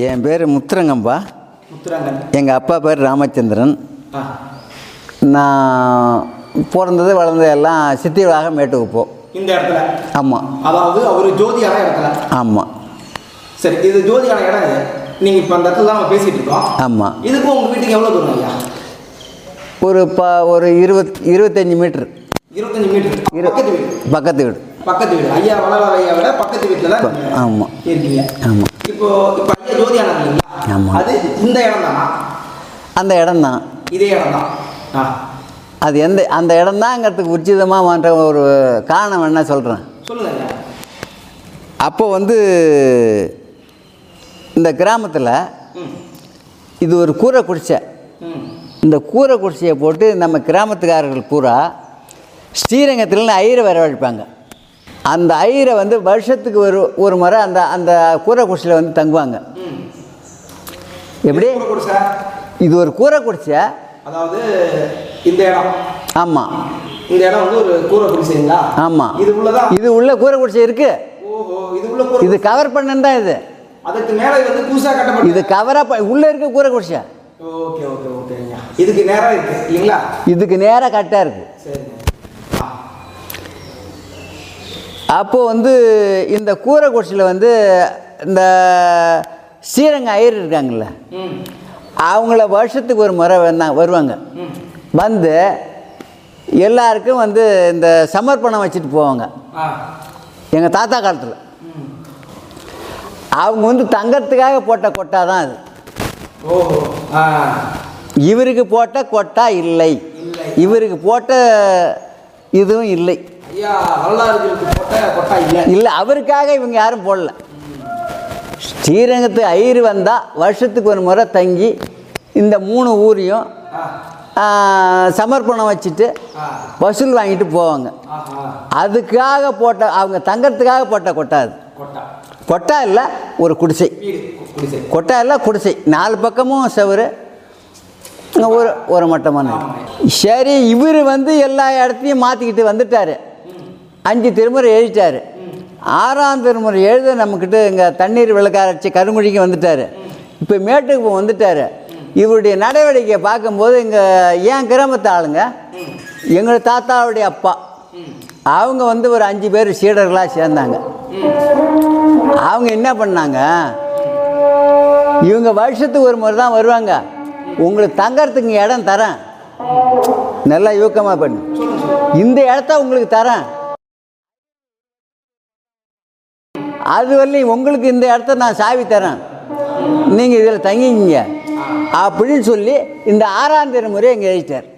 என் பேர் முத்துரங்கம்பா. முத்துராங்கன். எங்கள் அப்பா பேர் ராமச்சந்திரன். நான் பிறந்தது வளர்ந்தது எல்லாம் சித்தி விழாக மேட்டுக்குப்போ இந்த இடத்துல? ஆமாம் அதாவது அவர் ஜோதியான இடத்துல? ஆமாம் சரி இது ஜோதியான இடம் இது. நீங்கள் இப்போ அந்த இடத்துல தான் நம்ம பேசிகிட்டு இருக்கோம். ஆமாம் இதுக்கும் உங்கள் வீட்டுக்கு எவ்வளோ தூரம் ஐயா? ஒரு ப ஒரு இருபத் இருபத்தஞ்சி மீட்ரு இருபத்தஞ்சு மீட்டர். இரு- பக்கத்து வீடு. பக்கத்து வீடு. பக்கத்து வீடு. ஐயா வளவர ஐயா விட பக்கத்து வீட்டில் தான் ப- ஆமா. இருக்கீங்க. ஆமாம் இப்போ இப்போ ஐயா ஜோதியான இல்லைங்களா ஆமா. அது இந்த இடம் தானா அந்த இடம்தான். இதே இடம் தான் ஆ. அது எந்த அந்த இடம்தாங்கிறதுக்கு உச்சிதமாக பண்ணுற ஒரு காரணம் என்ன சொல்கிறேன் சொல்லுங்க. அப்போ வந்து இந்த கிராமத்தில் இது ஒரு கூரை குடிசை. ம். இந்த கூரை குடிசையை போட்டு நம்ம கிராமத்துக்காரர்கள் பூரா ஸ்ரீரங்கத்தில் ஐயரை வரவழைப்பாங்க. அந்த ஐயரை வந்து வருஷத்துக்கு ஒரு ஒரு முறை அந்த அந்த கூரை குடிசையில் வந்து தங்குவாங்க. எப்படி? இது ஒரு கூரை குடிசை அதாவது இந்த இடம். ஆமாம் இந்த இடம் வந்து ஒரு கூரை குடிசைங்களா? ஆமாம் இது உள்ளதா? இது உள்ள கூரை குடிசை இருக்குது ஓஹோ இது உள்ள இது கவர் பண்ணது தான் இது. அதுக்கு மேலே வந்து புதுசாக கட்டப்பட்ட இது கவராக உள்ளே இருக்க கூரை குடிசை. ஓகே ஓகே ஓகே ஐயா. இதுக்கு நேரம் இருக்கு இல்லைங்களா? இதுக்கு நேராக கரெக்டாக சரிங்க. ஆ அப்போது வந்து இந்த கூரை குடிசையில் வந்து இந்த ஸ்ரீரங்க ஐயர் இருக்காங்கல்ல. அவங்கள வருஷத்துக்கு ஒரு முறை வந்தாங்க வருவாங்க. வந்து எல்லாருக்கும் வந்து இந்த சமர்ப்பணம் வச்சுட்டு போவாங்க. எங்கள் தாத்தா காலத்தில். அவங்க வந்து தங்கறதுக்காக போட்ட கொட்டா தான் அது. இவருக்கு போட்ட கொட்டா இல்லை. இவருக்கு போட்ட இதுவும் இல்லை. இல்லை அவருக்காக இவங்க யாரும் போடல. ஸ்ரீரங்கத்து ஐயர் வந்தால் வருஷத்துக்கு ஒரு முறை தங்கி இந்த மூணு ஊரையும் சமர்ப்பணம் வச்சுட்டு வசூல் வாங்கிட்டு போவாங்க. அதுக்காக போட்ட அவங்க தங்கறதுக்காக போட்ட கொட்டா அது. கொட்டா இல்லை ஒரு குடிசை. கொட்டா இல்லை குடிசை. நாலு பக்கமும் செவரு. ஒரு ஒரு மட்டமான சரி இவர் வந்து எல்லா இடத்தையும் மாற்றிக்கிட்டு வந்துட்டார். அஞ்சு திருமுறை எழுதிட்டார். ஆறாம் திருமுறை எழுத நம்மக்கிட்ட இங்கே தண்ணீர் விளக்காரச்சி கருங்குழிக்கு வந்துட்டார். இப்போ மேட்டுக்கு வந்துட்டார். இவருடைய நடவடிக்கையை பார்க்கும்போது இங்கே ஏன் கிராமத்து ஆளுங்க? எங்கள் தாத்தாவுடைய அப்பா. அவங்க வந்து ஒரு அஞ்சு பேர் சீடர்களாக சேர்ந்தாங்க. அவங்க என்ன பண்ணாங்க? இவங்க வருஷத்துக்கு ஒரு முறை தான் வருவாங்க. உங்களுக்கு தங்கறதுக்கு இடம் தரேன். நல்லா யூக்கமாக பண்ணு. இந்த இடத்த உங்களுக்கு தரேன். அது வரலையும் உங்களுக்கு இந்த இடத்த நான் சாவி தரேன். நீங்கள் இதில் தங்கிக்கிங்க. அப்படின்னு சொல்லி இந்த ஆறாம் திருமுறை இங்கே எழுதிட்டார்.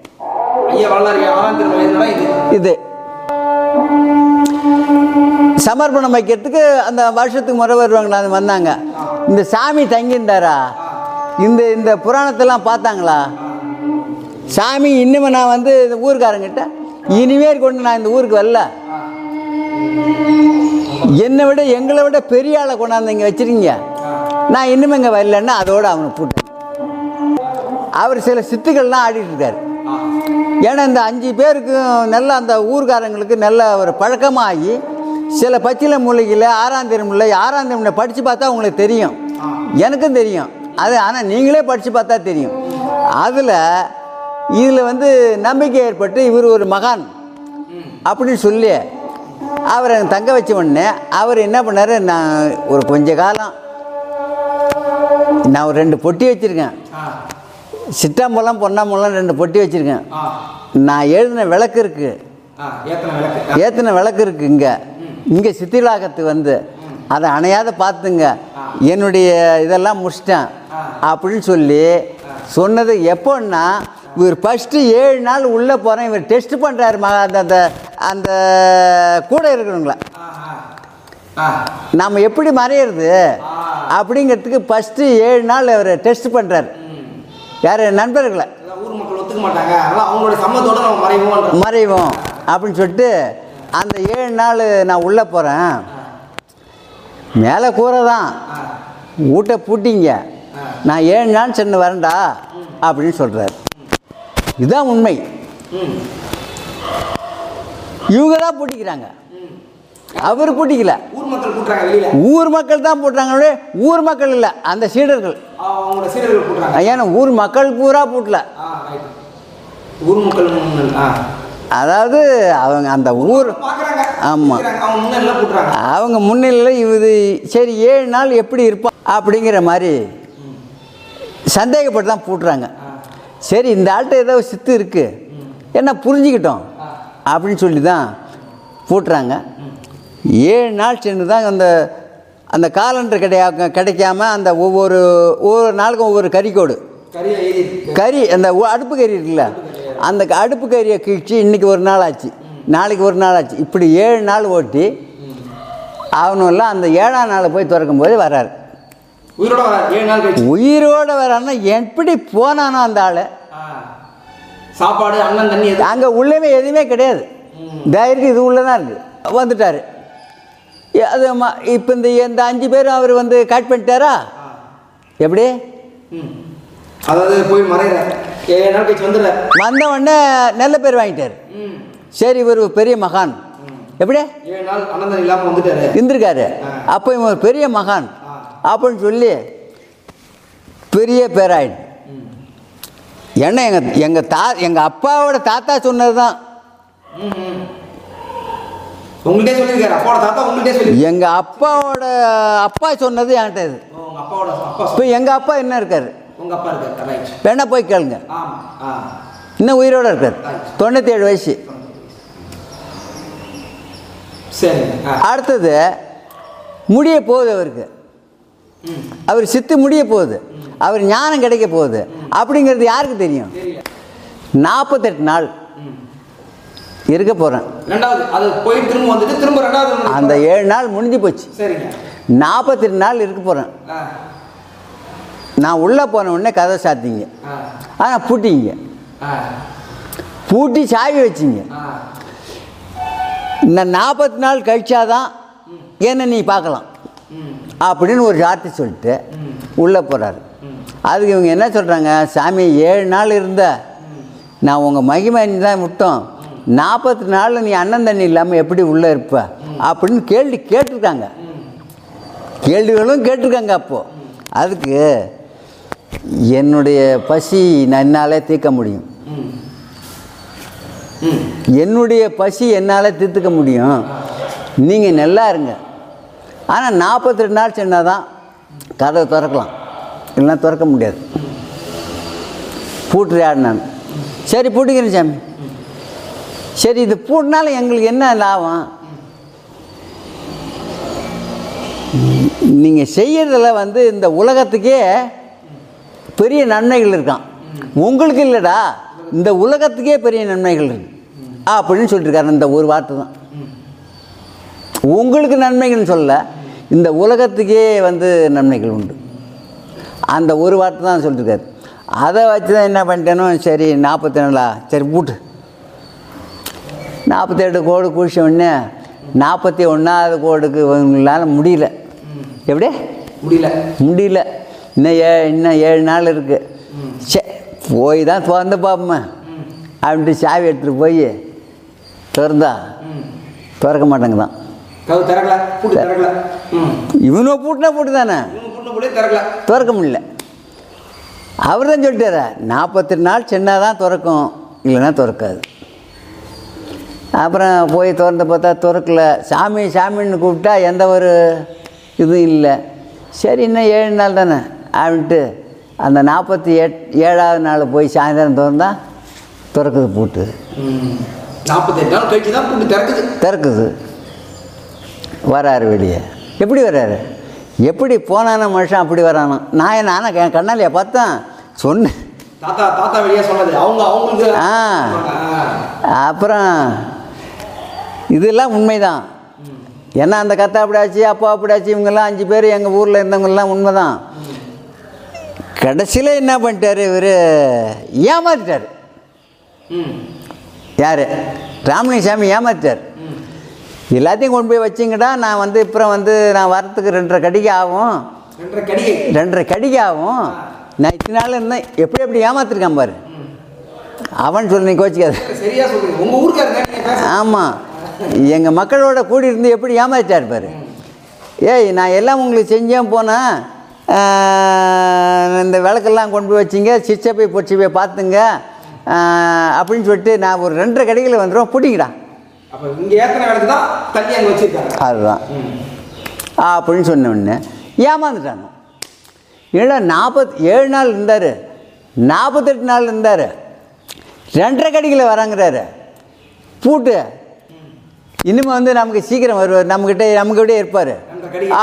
இது. சமர்ப்பணம் வைக்கிறதுக்கு அந்த வருஷத்துக்கு முறை வருவாங்களா அது வந்தாங்க. இந்த சாமி தங்கியிருந்தாரா? இந்த இந்த புராணத்தெல்லாம் பார்த்தாங்களா? சாமி இன்னுமே நான் வந்து இந்த ஊருக்காரங்கிட்ட இனிமேல் கொண்டு நான் இந்த ஊருக்கு வரல. என்னை விட எங்களை விட பெரிய ஆளை கொண்டாந்து இங்கே வச்சிருக்கீங்க. நான் இன்னும் இங்கே வரலன்னா அதோடு அவனை போட்டேன் அவர் சில சித்துக்கள்லாம் ஆடிட்டுருக்காரு ஏன்னா இந்த அஞ்சு பேருக்கும் நல்ல அந்த ஊர்காரங்களுக்கு நல்ல ஒரு பழக்கமாகி சில பச்சில மூலிகையில் ஆறாம் திருமுல்லை ஆறாம் படித்து பார்த்தா உங்களுக்கு தெரியும். எனக்கும் தெரியும். அது ஆனால் நீங்களே படித்து பார்த்தா தெரியும். அதில் இதில் வந்து நம்பிக்கை ஏற்பட்டு இவர் ஒரு மகான் அப்படின்னு சொல்லி அவரை தங்க வச்ச உடனே அவர் என்ன பண்ணார் நான் ஒரு கொஞ்ச காலம் நான் ஒரு ரெண்டு பொட்டி வச்சுருக்கேன். சிட்டாம்பழம் பொன்னாம்பழம் ரெண்டு பொட்டி வச்சுருக்கேன். நான் எழுதின விளக்கு இருக்கு. ஆ ஏத்தனை விளக்கு. ஏற்றின விளக்கு இருக்கு இங்கே. இங்கே சித்திலாகத்து வந்து. அதை அணையாத பார்த்துங்க. என்னுடைய இதெல்லாம் முடிச்சிட்டேன். அப்படின்னு சொல்லி சொன்னது எப்போன்னா இவர் ஃபஸ்ட்டு ஏழு நாள் உள்ளே போகிறேன் இவர் டெஸ்ட் பண்ணுறாரு மகா அந்த அந்த அந்த கூட இருக்கிறவங்கள. நம்ம எப்படி மறையிறது? அப்படிங்கிறதுக்கு ஃபஸ்ட்டு ஏழு நாள் அவர் டெஸ்ட் பண்ணுறாரு யார்? நண்பர்களை. மறைவோம் அப்படின்னு சொல்லிட்டு அந்த ஏழு நாள் நான் உள்ளே போகிறேன் மேலே கூரை தான். வீட்டை பூட்டிங்க. நான் ஏழு நாள் சென்று வரேன்டா அப்படின்னு சொல்கிறார் இதுதான் உண்மை. இவங்க தான் பூட்டிக்கிறாங்க. அவர் பூட்டிக்கல. ஊர் மக்கள் கூட்டுறாங்க வெளியில. ஊர் மக்கள் தான் போட்டாங்க ஊர் மக்கள் இல்லை அந்த சீடர்கள். ஏன்னா ஊர் மக்கள் பூரா பூட்டல. ஊர் மக்கள் அதாவது அவங்க அந்த ஊர் பார்க்குறாங்க ஆமா. அவங்க முன்னெல்லாம் கூட்டுறாங்க அவங்க முன்னிலையில் இது சரி ஏழு நாள் எப்படி இருப்பான் அப்படிங்கிற மாதிரி சந்தேகப்பட்டு தான் பூட்டுறாங்க. சரி இந்த ஆள்கிட்ட ஏதோ சித்து இருக்குது என்ன புரிஞ்சுக்கிட்டோம். அப்படின்னு சொல்லி தான் பூட்டுறாங்க. ஏழு நாள் சென்று தான் அந்த அந்த காலண்டர் கிடையா கிடைக்காம அந்த ஒவ்வொரு ஒவ்வொரு நாளுக்கும் ஒவ்வொரு கறிக்கோடு கறி அந்த அடுப்பு கறி இருக்குல்ல? அந்த அடுப்பு கறியை கிழிச்சு இன்றைக்கி ஒரு நாள் ஆச்சு. நாளைக்கு ஒரு நாள் ஆச்சு. இப்படி ஏழு நாள் ஓட்டி அவனும் அந்த ஏழாம் நாள் போய் திறக்கும் போது வராரு உயிரோட வரான்னா எப்படி போனானோ அந்த ஆள். சாப்பாடு அண்ணன் தண்ணி எது? அங்கே உள்ளவே எதுவுமே கிடையாது. தைரியம் இது உள்ளே தான் இருக்குது வந்துட்டார் அது இப்போ இந்த இந்த அஞ்சு பேரும் அவர் வந்து கட் பண்ணிட்டாரா? எப்படி. அதாவது போய் மறையிற ஏழு நாள் கழிச்சு வந்துடுறாரு வந்த உடனே நல்ல பேர் வாங்கிட்டார். சரி இவர் பெரிய மகான். எப்படி? இருந்திருக்காரு. அப்போ இவன் பெரிய மகான். அப்படின்னு சொல்லி பெரிய பேராயிடு ஏன்னா எங்கள் எங்கள் தா எங்கள் அப்பாவோட தாத்தா சொன்னது தான் எங்கள் அப்பாவோட அப்பா சொன்னது என்கிட்ட இது. இப்போ எங்கள் அப்பா என்ன இருக்கார்? வேணா போய் கேளுங்க. இன்னும் உயிரோடு இருக்கார். தொண்ணூற்றி ஏழு வயசு. அடுத்தது முடிய போகுது அவருக்கு. அவர் சித்து முடிய போகுது. அவர் ஞானம் கிடைக்க போகுது. அப்படிங்கிறது யாருக்கு தெரியும்? நாற்பத்தெட்டு நாள் இருக்க போகிறேன் அந்த ஏழு நாள் முடிஞ்சு போச்சு. நாற்பத்தெட்டு நாள் இருக்க போகிறேன் நான் உள்ளே போன உடனே கதை சாத்திங்க. ஆனால் பூட்டிங்க. பூட்டி சாவி வச்சிங்க. இந்த நாற்பத்தி நாள் கழிச்சாதான் என்ன நீ பார்க்கலாம். அப்படின்னு ஒரு வார்த்தை சொல்லிட்டு உள்ளே போகிறாரு அதுக்கு இவங்க என்ன சொல்கிறாங்க சாமி ஏழு நாள் இருந்த. நான் உங்கள் மகிமை தான் விட்டோம் நாற்பத்தி நாள் நீ அண்ணன் தண்ணி இல்லாமல் எப்படி உள்ளே இருப்ப? அப்படின்னு கேள்வி கேட்டிருக்காங்க. கேள்விகளும் கேட்டிருக்காங்க அப்போது அதுக்கு என்னுடைய பசி நான் என்னாலே தீர்க்க முடியும். என்னுடைய பசி என்னால் தீர்த்துக்க முடியும். நீங்கள் நல்லா இருங்க. ஆனால் நாற்பத்தெட்டு நாள் சொன்னால் தான் கதவை திறக்கலாம். இல்லைன்னா திறக்க முடியாது. பூட்டுறியாடு நான்? சரி பூட்டிக்கிறேன் சாமி. சரி இது பூட்டினால எங்களுக்கு என்ன லாபம்? நீங்கள் செய்கிறதில் வந்து இந்த உலகத்துக்கே பெரிய நன்மைகள் இருக்கான். உங்களுக்கு இல்லைடா. இந்த உலகத்துக்கே பெரிய நன்மைகள் இருக்கு. அப்படின்னு சொல்லியிருக்காரு இந்த ஒரு வார்த்தை தான். உங்களுக்கு நன்மைகள்னு சொல்ல இந்த உலகத்துக்கே வந்து நன்மைகள் உண்டு. அந்த ஒரு வார்த்தை தான் சொல்லியிருக்காரு அதை வச்சு தான் என்ன பண்ணிட்டேனோ சரி நாற்பத்தி நாளா சரி பூட்டு. நாற்பத்தெட்டு கோடு குடிச்ச உடனே நாற்பத்தி ஒன்றாவது கோடுக்கு உங்களால் முடியல. எப்படி? முடியல. முடியல. இன்னும் ஏ இன்னும் ஏழு நாள் இருக்குது சே போய் தான் திறந்து பார்ப்போமே. அப்படின்ட்டு சாவி எடுத்துகிட்டு போய் திறந்தா திறக்க மாட்டேங்க தான் கவு திறக்கல பூட்டு திறக்கல. ம். இவனோ பூட்டினா பூட்டு தானே? திறக்கல. திறக்க முடியல. அவர் தான் சொல்லிட்டாரு நாற்பத்தெட்டு நாள் சின்ன தான் திறக்கும் இல்லைன்னா திறக்காது. அப்புறம் போய் திறந்து பார்த்தா திறக்கல. சாமி சாமின்னு கூப்பிட்டா எந்த ஒரு இதுவும் இல்லை. சரி இன்னும் ஏழு நாள் தானே அப்படின்ட்டு அந்த நாற்பத்தி எட் ஏழாவது நாள் போய் சாயந்தரம் திறந்தா திறக்குது பூட்டு. நாற்பத்தெட்டு நாள் கழிச்சு தான் பூட்டு திறக்குது. திறக்குது. வராரு வெளியே. எப்படி வராரு? எப்படி போனான மனுஷன் அப்படி வரானோ? நான் என்ன ஆனால் என் கண்ணாலியை பார்த்தேன். சொன்னேன். தாத்தா தாத்தா வெளியே சொன்னது. அவங்க அவங்களுக்கு ஆ. அப்புறம் இதெல்லாம் உண்மைதான். ஏன்னா அந்த கத்தா அப்படியாச்சு அப்பா அப்படியாச்சு இவங்கெல்லாம் அஞ்சு பேர் எங்கள் ஊரில் இருந்தவங்கெல்லாம் உண்மைதான். கடைசியில் என்ன பண்ணிட்டாரு இவர்? ஏமாத்திட்டார். யார்? ராமலிங்கசாமி ஏமாத்திட்டார். ம் எல்லாத்தையும் கொண்டு போய் வச்சிங்கடா நான் வந்து அப்புறம் வந்து நான் வரத்துக்கு ரெண்டரை கடிகை ஆகும். ரெண்டரை கடிகை. ரெண்டரை கடிகை ஆகும். நான் இத்தனை நாள் இருந்தேன் எப்படி எப்படி ஏமாத்திருக்கான் பாரு. அவன் சொல்லி நீ கோச்சிக்காது. ஆமாம் எங்கள் மக்களோட கூடி இருந்து எப்படி ஏமாற்றிட்டார் பாரு. ஏய் நான் எல்லாம் உங்களுக்கு செஞ்சேன் போனேன் ஆஹ், இந்த விளக்கெல்லாம் கொண்டு போய் வச்சிங்க சிச்சை போய் பொச்சி போய் பார்த்துங்க. அப்படின்னு சொல்லிட்டு நான் ஒரு ரெண்டரை கடைகளில் வந்துடும் பிடிங்கடா. அப்ப இங்க ஏத்தனை விளக்கு தான் தள்ளி அங்க வச்சிருக்காங்க. அதுதான். அப்படின்னு சொன்ன உடனே ஏமாந்துட்டாங்க. ஏன்னா நாற்பத் ஏழு நாள் இருந்தார். நாற்பத்தெட்டு நாள் இருந்தார். ரெண்டரை கடிகளை வராங்கிறாரு. பூட்டு. இனிமே வந்து நமக்கு சீக்கிரம் வருவார். நம்மக்கிட்ட நம்மக்கிட்டே இருப்பார்.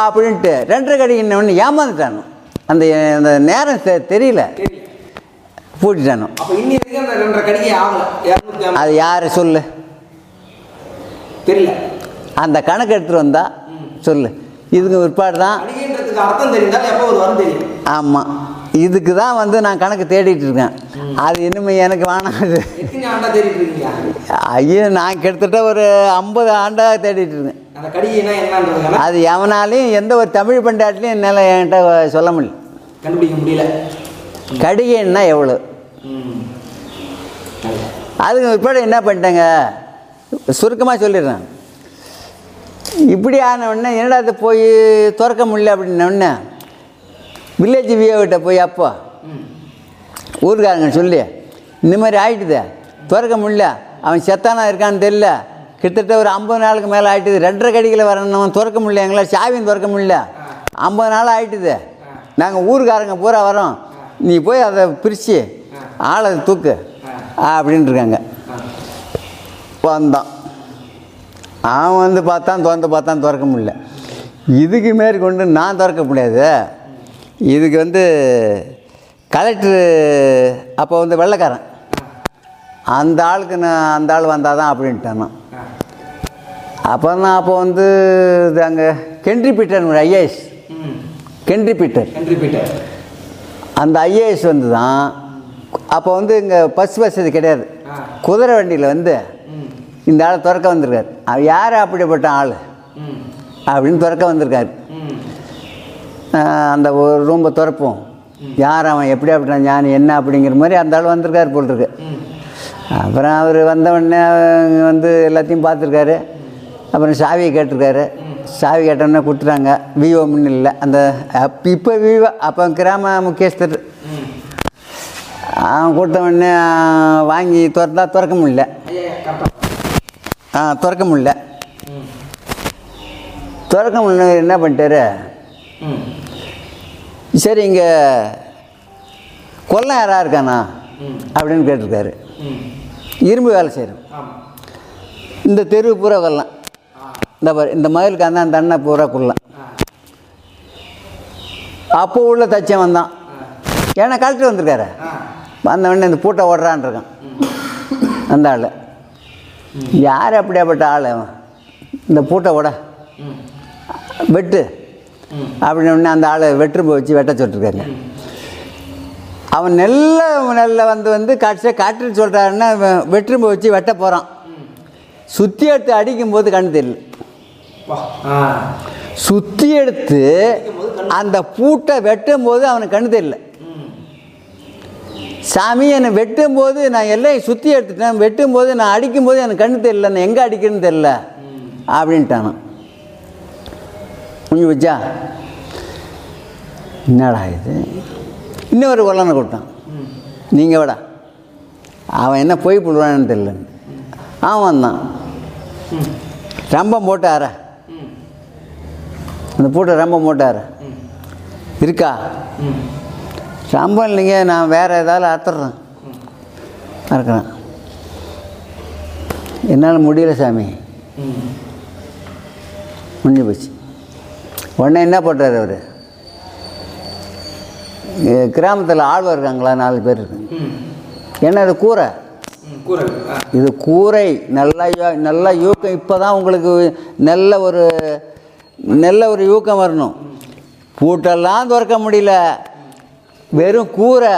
அப்படின்ட்டு ரெண்டரை கடிக்கு ஒன்று ஏமாந்துட்டானோ அந்த அந்த நேரம் தெரியல. பூட்டிட்டானோ அது யார் சொல்லு. தெரியல. அந்த கணக்கு எடுத்துகிட்டு வந்தா சொல்லு. இதுக்கு பிற்பாடு தான். அர்த்தம் தெரிந்தால் எப்போ ஒரு வரும் தெரியும். ஆமாம் இதுக்கு தான் வந்து நான் கணக்கு தேடிட்டு இருக்கேன். அது இனிமே எனக்கு வேணாது ஐயோ நான் கிட்டத்தட்ட ஒரு ஐம்பது ஆண்டாக தேடிட்டு இருக்கேன். அது எவனாலையும் எந்த ஒரு தமிழ் பண்டாட்டிலையும் என்னால் என்கிட்ட சொல்ல முடியல. கண்டுபிடிக்க முடியல. கடிகைன்னா எவ்வளோ. அதுக்கு பிற்பாடு என்ன பண்ணிட்டாங்க? சுருக்கமாக சொல்லிடுறேன். இப்படி ஆன உடனே என்னடா இது போய் திறக்க முடியல அப்படின்ன உடனே வில்லேஜ் வியோகிட்ட போய் அப்போ ஊருக்காரங்க சொல்லி இந்த மாதிரி ஆயிட்டுதே திறக்க முடியல அவன் செத்தானா இருக்கான்னு தெரியல கிட்டத்தட்ட ஒரு ஐம்பது நாளுக்கு மேலே ஆகிட்டுது ரெண்டரை கடிகளை வரணும் திறக்க முடியல எங்களால் சாவியும் திறக்க முடியல. ஐம்பது நாள் ஆகிட்டுது நாங்கள் ஊருக்காரங்க பூரா வரோம் நீ போய் அதை பிரித்து ஆளை தூக்கு அப்படின்ட்டு இருக்காங்க. வந்தான் அவன் வந்து பார்த்தான் திறந்து பார்த்தான் திறக்க முடியல இதுக்கு மேற்கொண்டு நான் திறக்க முடியாது இதுக்கு வந்து கலெக்டரு அப்போ வந்து வெள்ளைக்காரன் அந்த ஆளுக்கு நான் அந்த ஆள் வந்தால் தான் அப்படின்ட்டான். அப்போ நான் அப்போ வந்து இது அங்கே Kendry Peter IAS. Kendry Peter நன்றி பீட்டர் அந்த ஐஏஎஸ் வந்து தான் அப்போ வந்து இங்கே பஸ் வசதி கிடையாது. குதிரை வண்டியில் வந்து. இந்த ஆளை திறக்க வந்திருக்காரு. அவர் யார் அப்படிப்பட்ட ஆள்? அப்படின்னு திறக்க வந்திருக்காரு. அந்த ஒரு ரூம்பை திறப்போம். யார் அவன் எப்படி அப்படின்னா ஞானி என்ன அப்படிங்கிற மாதிரி அந்த ஆள் வந்திருக்காரு போல் இருக்கு. அப்புறம் அவர் வந்தவுடனே அவங்க வந்து எல்லாத்தையும் பார்த்துருக்காரு. அப்புறம் சாவியை கேட்டிருக்காரு. சாவி கேட்டோன்னே கொடுத்துட்டாங்க. விவோ முன்னு இல்லை. அந்த அப்போ இப்போ விவோ அப்போ கிராம முக்கியஸ்தர். அவன் கொடுத்த உடனே வாங்கி துறந்தா திறக்க முடியல ஐயா ஐயா, கரெக்டா ஆ, திறக்க முடியல. திறக்க முடியல என்ன பண்ணிட்டாரு? சரி இங்கே கொல்லம் யாராக இருக்கானா? அப்படின்னு கேட்டிருக்காரு. இரும்பு வேலை செய்கிறோம் இந்த தெரு பூரா கொல்லாம். இந்த இந்த மயிலுக்கு அந்த அந்த அண்ணன் பூரா கொல்லாம். அப்போ உள்ள தச்சன் வந்தான் ஏன்னா கலெக்டர் வந்திருக்காரு. வந்தவொடனே வந்த உடனே இந்த பூட்டை ஓடுறான் இருக்கான். அந்த ஆள். யார் அப்படியாப்பட்ட ஆள் அவன் இந்த பூட்டை ம். வெட்டு. அப்படின்னு அந்த ஆளை வெட்டுரும்பு வச்சு வெட்ட சொல்லிருக்காங்க அவன் நெல்ல நெல்ல வந்து வந்து கடைசியாக காட்டுன்னு சொல்கிறாருன்னா வெட்டுரும்பு வச்சு வெட்ட போகிறான் சுற்றி எடுத்து அடிக்கும்போது கண்ணு தெரியல. சுற்றி எடுத்து அந்த பூட்டை வெட்டும் போது அவனுக்கு கண்ணு தெரியல. சாமி என்னை வெட்டும் போது நான் எல்லையை சுற்றி எடுத்துட்டேன். வெட்டும் போது நான் அடிக்கும் போது எனக்கு கண்ணு தெரியல. நான் எங்கே அடிக்கிறேன்னு தெரில அப்படின்ட்டானு. முடிஞ்சு வச்சா என்னடா இது? இன்னொரு கொல்லனை கொடுத்தான். நீங்கள் விடா. அவன் என்ன போய் போடுவான்னு தெரியல. அவன் தான். ரம்பம் போட்டு அற அந்த பூட்டை ரம்பம் போட்டு அற இருக்கா? சம்பளம் இல்லைங்க நான் வேறு ஏதாவது அறுத்துட்றேன் அறுக்கிறேன் என்னால் முடியல சாமி. முடிஞ்சு போச்சு. உடனே என்ன பண்ணுறாரு அவர்? கிராமத்தில் ஆழ்வார் இருக்காங்களா? நாலு பேர் இருக்காங்க ஏன்னா இது கூரை? இது கூரை. நல்லா யோ- நல்லா யூக்கம். இப்போ தான் உங்களுக்கு நல்ல ஒரு நல்ல ஒரு யூக்கம் வரணும். பூட்டெல்லாம் திறக்க முடியல. வெறும் கூரை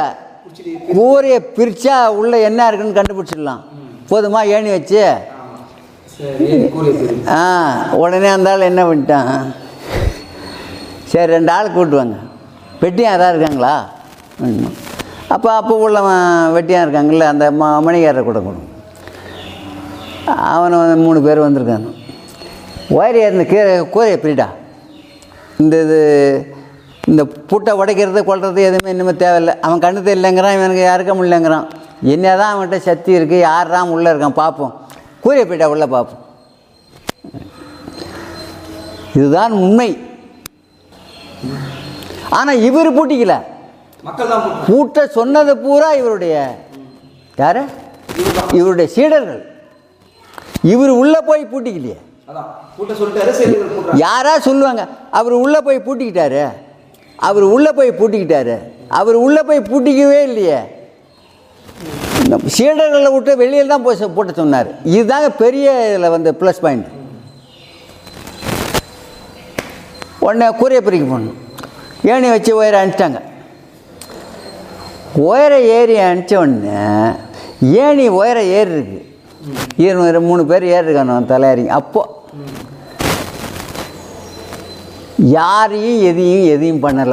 கூரையை பிரித்தா உள்ளே என்ன இருக்குன்னு கண்டுபிடிச்சிடலாம். போதுமா ஏணி வச்சு? ஆ உடனே அந்த ஆள் என்ன பண்ணிட்டான்? சரி ரெண்டு ஆள் கூட்டுவாங்க வெட்டியான் யாராவது இருக்காங்களா? அப்போ அப்போ உள்ளவன் வெட்டியான் இருக்காங்கல்ல அந்த ம மணிகாரரை கூட கொடு அவனை வந்து மூணு பேர் வந்திருக்காங்க. ஒயர் ஏறின கீரை கூரையை பிரிடா. இந்த இது இந்த புட்டை உடைக்கிறது கொள்வது எதுவுமே இனிமேல் தேவையில்லை. அவன் கண்ணு தெரியலங்கிறான் இவனுக்கு யாருக்க முடியலங்கிறான் என்ன தான் அவன்கிட்ட சக்தி இருக்குது யார் தான் உள்ளே இருக்கான் பார்ப்போம் கூரையை போயிட்டா உள்ளே பார்ப்போம் இதுதான் உண்மை. ஆனால் இவர் பூட்டிக்கல. பூட்ட சொன்னது பூரா இவருடைய யாரு? இவருடைய சீடர்கள். இவர் உள்ளே போய் பூட்டிக்கலையே. யாரா சொல்லுவாங்க அவர் உள்ளே போய் பூட்டிக்கிட்டாரு. அவர் உள்ளே போய் பூட்டிக்கிட்டாரு. அவர் உள்ளே போய் பூட்டிக்கவே இல்லையே. இந்த சீடர்களை விட்டு வெளியில் தான் போய் போட்ட பூட்ட சொன்னார். இதுதாங்க பெரிய இதில் வந்து ப்ளஸ் பாயிண்ட் உடனே கூரையை பிரிக்க போகணும் ஏணி வச்சு உயர அனுப்பிச்சிட்டாங்க. உயர ஏறி அனுப்பிச்ச உடனே ஏணி உயர ஏறி இருக்கு இருநூறு மூணு பேர் ஏறி இருக்கானு தலையாரிங்க அப்போ யாரையும் எதையும் எதையும் பண்ணலை.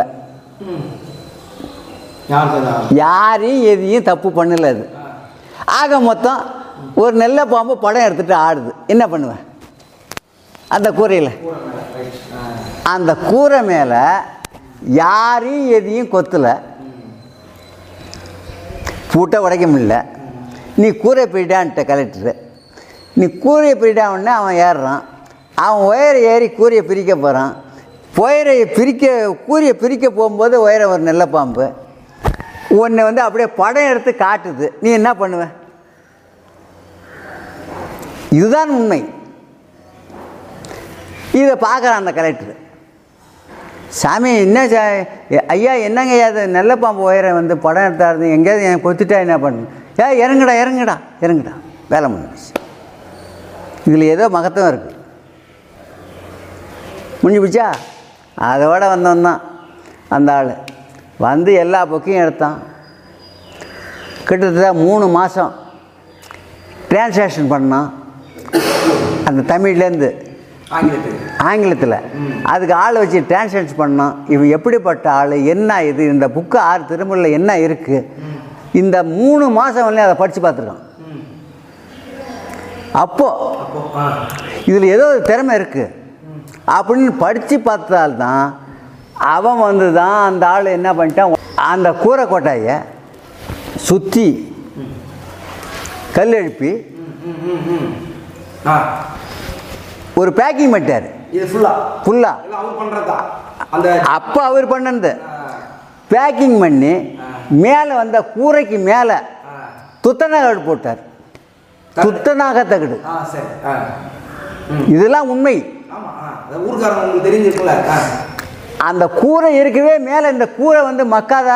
யாரையும் எதையும் தப்பு பண்ணல அது. ஆக மொத்தம் ஒரு நெல்லை பாம்பு படம் எடுத்துகிட்டு ஆடுது. என்ன பண்ணுவேன்? அந்த கூரையில். அந்த கூரை மேலே யாரையும் எதையும் கொத்தலை. பூட்டை உடைக்க முடியல. நீ கூரை போயிட்டான்ட்ட கலெக்டரு. நீ கூரையை போயிட்டான்னு அவன் ஏறுறான். அவன் ஒயரை ஏறி கூரையை பிரிக்க போகிறான் ஒயரை பிரிக்க கூரிய பிரிக்க போகும்போது ஒயரை ஒரு நல்ல பாம்பு. உன்னை வந்து அப்படியே படம் எடுத்து காட்டுது. நீ என்ன பண்ணுவ? இதுதான் உண்மை. இதை பார்க்குறான் அந்த கலெக்டர் சாமி என்ன சா ஐயா என்னங்க ஐயா அது நல்ல பாம்பு உயரம் வந்து படம் எடுத்தாருது எங்கேயாவது என் கொத்திட்டா என்ன பண்ணு ஏ இறங்குடா இறங்குடா இறங்குடா. வேலை முடிஞ்சிச்சு இதில் ஏதோ மகத்துவம் இருக்குது முடிஞ்சு போச்சா? அதோட வந்தவன் தான் அந்த ஆள். வந்து எல்லா புக்கையும் எடுத்தான். கிட்டத்தட்ட மூணு மாதம் டிரான்ஸ்லேஷன் பண்ணான். அந்த தமிழ்லேருந்து ஆங்கிலத்தில். அதுக்கு ஆள் வச்சு டிரான்ஸ்லேட் பண்ணோம் இவன் எப்படிப்பட்ட ஆள்? என்ன இது? இந்த புக்கு ஆறு திருமூலில் என்ன இருக்குது இந்த மூணு மாதம் வரலையும் அதை படித்து பார்த்துருக்கான். அப்போது இதில் ஏதோ ஒரு திறமை இருக்குது அப்படின்னு படித்து பார்த்தால்தான் அவன் வந்து தான் அந்த ஆள் என்ன பண்ணிட்டான்? அந்த கூரை கொட்டாயை சுற்றி கல் எழுப்பி ஒரு பேக்கிங் பண்ணிட்டார். ஃபுல்லாக அப்போ அவர் பண்ணது. பேக்கிங் பண்ணி மேலே வந்த கூரைக்கு மேலே. துத்தநாகடு போட்டார். துத்தநாக தகடு. இதெல்லாம் உண்மை. ஊர்க்காரங்க உங்களுக்கு தெரிஞ்சிருக்குல்ல அந்த கூரை இருக்கவே மேலே இந்த கூரை வந்து மக்காத?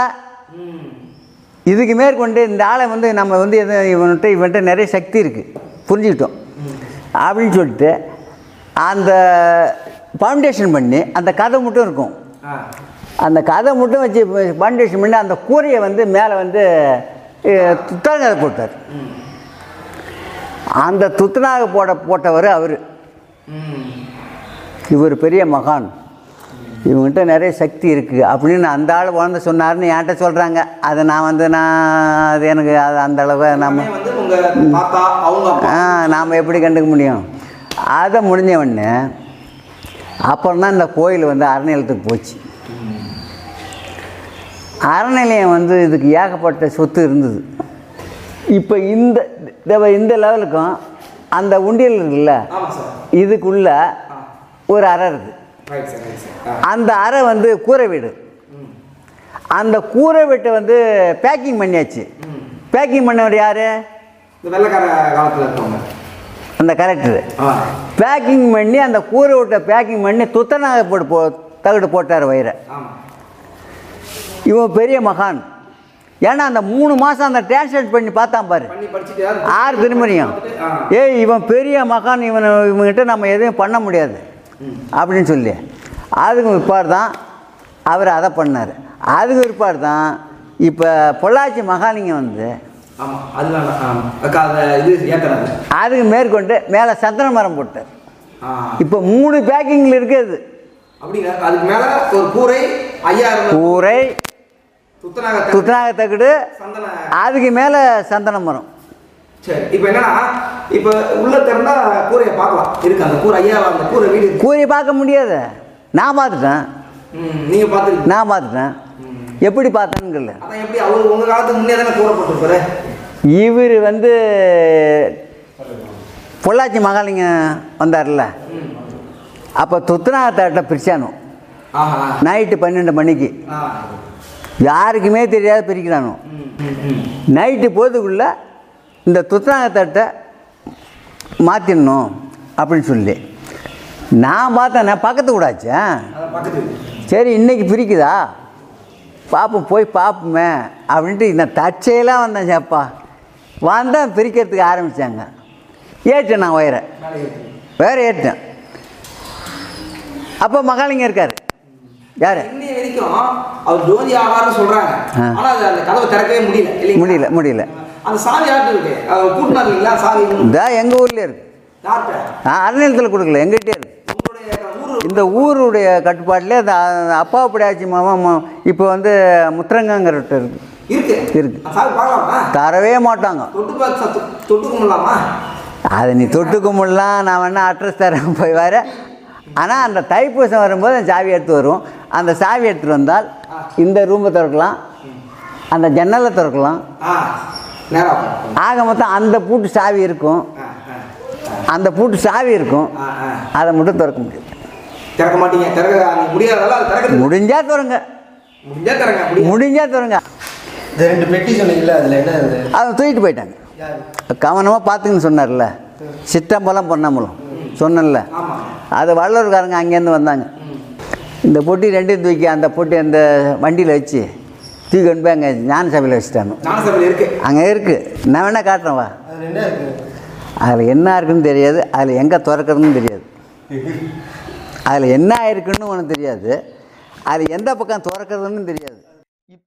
இதுக்கு மேற்கொண்டு இந்த ஆளை வந்து நம்ம வந்து எது இவன்கிட்ட இவன்கிட்ட நிறைய சக்தி இருக்குது புரிஞ்சுக்கிட்டோம். அப்படின்னு சொல்லிட்டு அந்த ஃபவுண்டேஷன் பண்ணி அந்த கதை மட்டும் இருக்கும். அந்த கதை மட்டும் வச்சு ஃபவுண்டேஷன் பண்ணி அந்த கூரையை வந்து மேலே வந்து துத்தநாக போட்டார். அந்த துத்தநாக போட போட்டவர் அவர். இவர் பெரிய மகான். இவங்ககிட்ட நிறைய சக்தி இருக்குது அப்படின்னு அந்த ஆள் உணர்ந்து சொன்னார்னு என்கிட்ட சொல்கிறாங்க அதை நான் வந்து நான் அது எனக்கு அது அந்த அளவு நம்ம ஆ நாம் எப்படி கண்டுக்க முடியும்? அதை முடிஞ்ச உடனே அப்புறம் தான் இந்த கோயில் வந்து அறநிலையத்துக்கு போச்சு. அறநிலையம் வந்து இதுக்கு ஏகப்பட்ட சொத்து இருந்தது. இப்போ இந்த இந்த- லெவலுக்கும் அந்த உண்டியல் இருக்குல்ல? இதுக்குள்ள ஒரு அறை இருக்குது. அந்த அறை வந்து கூரை வீடு. அந்த கூரை வீட்டை வந்து பேக்கிங் பண்ணியாச்சு. பேக்கிங் பண்ணவர் யார்? அந்த கலெக்டரு பேக்கிங் பண்ணி அந்த கூரை விட்ட பேக்கிங் பண்ணி துத்தநாக போட்டு போ தகடு போட்டார் வயிறை. இவன் பெரிய மகான். ஏன்னா அந்த மூணு மாதம் அந்த டிரான்ஸ்லேட் பண்ணி பார்த்தான் பாரு. ஆறு திருமணியம் ஏய் இவன் பெரிய மகான். இவன் இவன்கிட்ட நம்ம எதுவும் பண்ண முடியாது. அப்படின்னு சொல்லி. அதுக்கு பிற்பாடு தான் அவர் அதை பண்ணார். அதுக்கு பிற்பாடு தான் இப்போ பொள்ளாச்சி மகாலிங்கம் வந்து அதுக்கு மேற்கொண்டு மேலே சந்தன மரம் போட்டார். இப்போ மூணு பேக்கிங்கில் இருக்குது. அதுக்கு மேல ஒரு கூரை ஐயாயிரம் கூரை துத்தநாக தகடு அதுக்கு மேலே சந்தன மரம். சரி இப்போ என்னன்னா இப்போ உள்ள திறந்தா கூரையை பார்க்கலாம். இருக்கு அந்த கூரை. ஐயா அந்த கூரை வீடு கூறி பார்க்க முடியாது. நான் பார்த்துட்டேன். ம், நீங்க பார்த்துருக்கீங்க. நான் பார்த்துட்டேன். எப்படி பார்த்தேன்னு எப்படி அவர் உங்க காலத்துக்கு முன்னே தானே கூரை போட்டுருப்பாரு? இவர் வந்து பொள்ளாச்சி மகாலிங்கம் வந்தார்ல. அப்போ துத்தநாகத்தாட்ட பிரிச்சானோ? நைட்டு பன்னெண்டு மணிக்கு. யாருக்குமே தெரியாத பிரிக்கிறானோ. நைட்டு போதுக்குள்ள இந்த துத்தநாகத்தட்டை மாற்றிடணும் அப்படின்னு சொல்லி. நான் பார்த்தேன் நான் பக்கத்து கூடாச்சா அதான் பக்கத்து வீடு. சரி இன்னைக்கு பிரிக்குதா? பார்ப்போம் போய் பார்ப்போமே அப்படின்ட்டு இந்த தற்செயலாக வந்தேன் சேப்பா வந்தேன் பிரிக்கிறதுக்கு ஆரம்பித்தாங்க ஏற்றேன் நான் ஒயரை. வேற ஏற்றேன் அப்போ மகாலிங்க இருக்கார். யார்? வரைக்கும் அவர் ஜோதி ஆகாரம்னு சொல்றாங்க. ஆ. ஆனா அது அந்த கதவை திறக்கவே முடியல? முடியல முடியல. அந்த சாவி யார்கிட்ட இருக்கு? கூட்டினா இல்லைங்களா? சாவி இந்த எங்கள் ஊர்லேயே இருக்கு. நான் அறநிலத்தில் கொடுக்கல எங்கிட்டே இருக்கு. இந்த ஊருடைய கட்டுப்பாட்டிலே அந்த அப்பா பிடியாச்சி மாமா இப்போ வந்து முத்திரங்கங்கிறட்ட இருக்கு. இருக்கு. தரவே மாட்டாங்க. தொட்டு தொட்டு கும்பிடலாமா? அதை நீ தொட்டுக்க முடியலாம் நான் வேணா அட்ரஸ் தரேன் போய் வர. ஆனால் அந்த தைப்பூசம் வரும்போது அந்த சாவி எடுத்து வரும் அந்த சாவி எடுத்துகிட்டு வந்தால் இந்த ரூமை திறக்கலாம். அந்த ஜன்னலை திறக்கலாம். ஆக மொத்தம் அந்த பூட்டு சாவி இருக்கும். அந்த பூட்டு சாவி இருக்கும். அதை மட்டும் திறக்க முடியாது. திறக்க மாட்டீங்க. திறக்க நீங்க முடியாததால அது திறக்கிறது முடிஞ்சா திறங்க. முடிஞ்சா திறங்க முடியும் முடிஞ்சா திறங்க. இந்த ரெண்டு பெட்டி சொன்னீங்கல்ல அதில் என்ன அது? தூக்கிட்டு போயிட்டாங்க. யார்? கவனமாக பார்த்துங்கன்னு சொன்னார்ல. சிற்றம்பலம் பொன்னம்பலம். சொன்னேன்ல. ஆமா. அது வள்ளூர்காரங்க அங்கேருந்து வந்தாங்க. இந்த பொட்டி ரெண்டையும் தூக்கி அந்த பொட்டி அந்த வண்டியில் வச்சு தூக்கி கொண்டு போய் அங்கே ஞான சபையில் வச்சுட்டாங்க அங்கே இருக்குது நான் வேணால் காட்டுறேன் வா. அதில் என்ன இருக்கு? அதில் என்ன இருக்குன்னு தெரியாது. அதில் எங்கே திறக்கிறதுன்னு தெரியாது. அதில் என்ன இருக்குன்னு உனக்கு தெரியாது. அதில் எந்த பக்கம் திறக்கிறதுன்னு தெரியாது.